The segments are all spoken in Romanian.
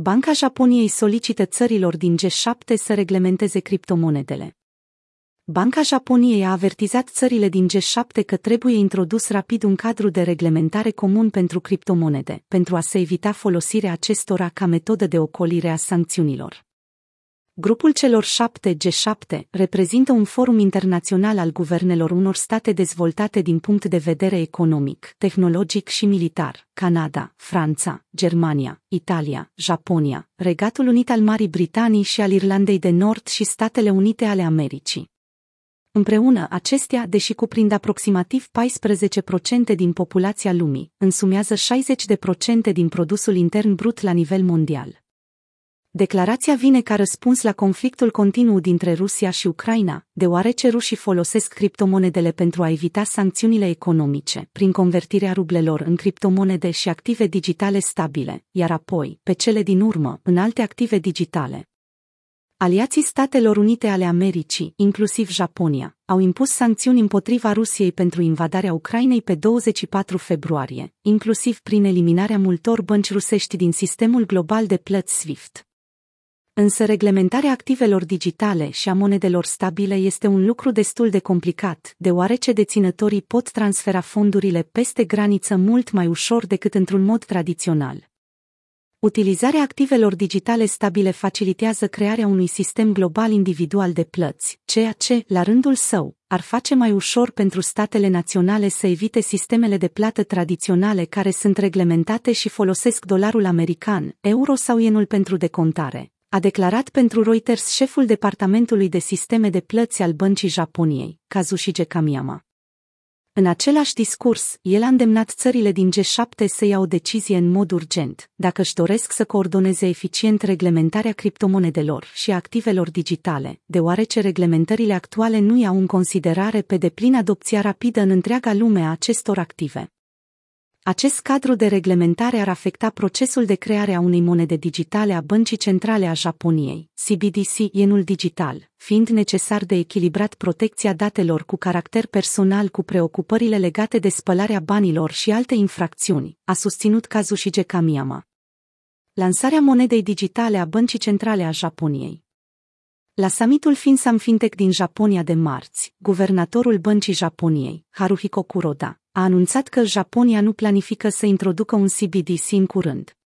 Banca Japoniei solicită țărilor din G7 să reglementeze criptomonedele. Banca Japoniei a avertizat țările din G7 că trebuie introdus rapid un cadru de reglementare comun pentru criptomonede, pentru a se evita folosirea acestora ca metodă de ocolire a sancțiunilor. Grupul celor șapte G7 reprezintă un forum internațional al guvernelor unor state dezvoltate din punct de vedere economic, tehnologic și militar, Canada, Franța, Germania, Italia, Japonia, Regatul Unit al Marii Britanii și al Irlandei de Nord și Statele Unite ale Americii. Împreună, acestea, deși cuprind aproximativ 14% din populația lumii, însumează 60% din produsul intern brut la nivel mondial. Declarația vine ca răspuns la conflictul continuu dintre Rusia și Ucraina, deoarece rușii folosesc criptomonedele pentru a evita sancțiunile economice, prin convertirea rublelor în criptomonede și active digitale stabile, iar apoi, pe cele din urmă, în alte active digitale. Aliații Statelor Unite ale Americii, inclusiv Japonia, au impus sancțiuni împotriva Rusiei pentru invadarea Ucrainei pe 24 februarie, inclusiv prin eliminarea multor bănci rusești din sistemul global de plăți SWIFT. Însă reglementarea activelor digitale și a monedelor stabile este un lucru destul de complicat, deoarece deținătorii pot transfera fondurile peste graniță mult mai ușor decât într-un mod tradițional. Utilizarea activelor digitale stabile facilitează crearea unui sistem global individual de plăți, ceea ce, la rândul său, ar face mai ușor pentru statele naționale să evite sistemele de plată tradiționale care sunt reglementate și folosesc dolarul american, euro sau yenul pentru decontare a declarat pentru Reuters șeful Departamentului de Sisteme de Plăți al Băncii Japoniei, Kazushige Kamiyama. În același discurs, el a îndemnat țările din G7 să ia o decizie în mod urgent, dacă își doresc să coordoneze eficient reglementarea criptomonedelor și activelor digitale, deoarece reglementările actuale nu iau în considerare pe deplin adopția rapidă în întreaga lume a acestor active. Acest cadru de reglementare ar afecta procesul de creare a unei monede digitale a Băncii Centrale a Japoniei, CBDC, yenul digital, fiind necesar de echilibrat protecția datelor cu caracter personal cu preocupările legate de spălarea banilor și alte infracțiuni, a susținut Kazushige Kamiyama. Lansarea monedei digitale a Băncii Centrale a Japoniei la summitul FinSam Fintech din Japonia de marți, guvernatorul Băncii Japoniei, Haruhiko Kuroda, a anunțat că Japonia nu planifică să introducă un CBDC în curând.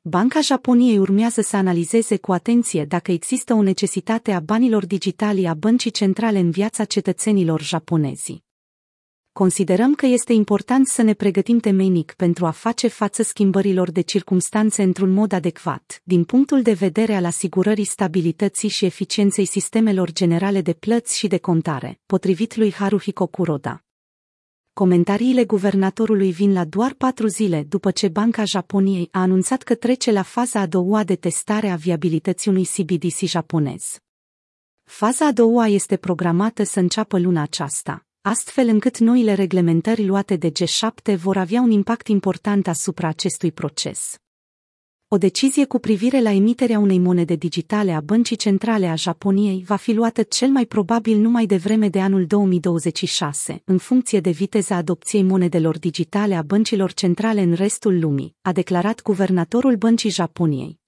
Banca Japoniei urmează să analizeze cu atenție dacă există o necesitate a banilor digitali a băncii centrale în viața cetățenilor japonezi. Considerăm că este important să ne pregătim temeinic pentru a face față schimbărilor de circumstanțe într-un mod adecvat, din punctul de vedere al asigurării stabilității și eficienței sistemelor generale de plăți și de contare, potrivit lui Haruhiko Kuroda. Comentariile guvernatorului vin la doar patru zile după ce Banca Japoniei a anunțat că trece la faza a doua de testare a viabilității unui CBDC japonez. Faza a doua este programată să înceapă luna aceasta, astfel încât noile reglementări luate de G7 vor avea un impact important asupra acestui proces. O decizie cu privire la emiterea unei monede digitale a Băncii Centrale a Japoniei va fi luată cel mai probabil numai de vreme de anul 2026, în funcție de viteza adopției monedelor digitale a băncilor centrale în restul lumii, a declarat guvernatorul Băncii Japoniei.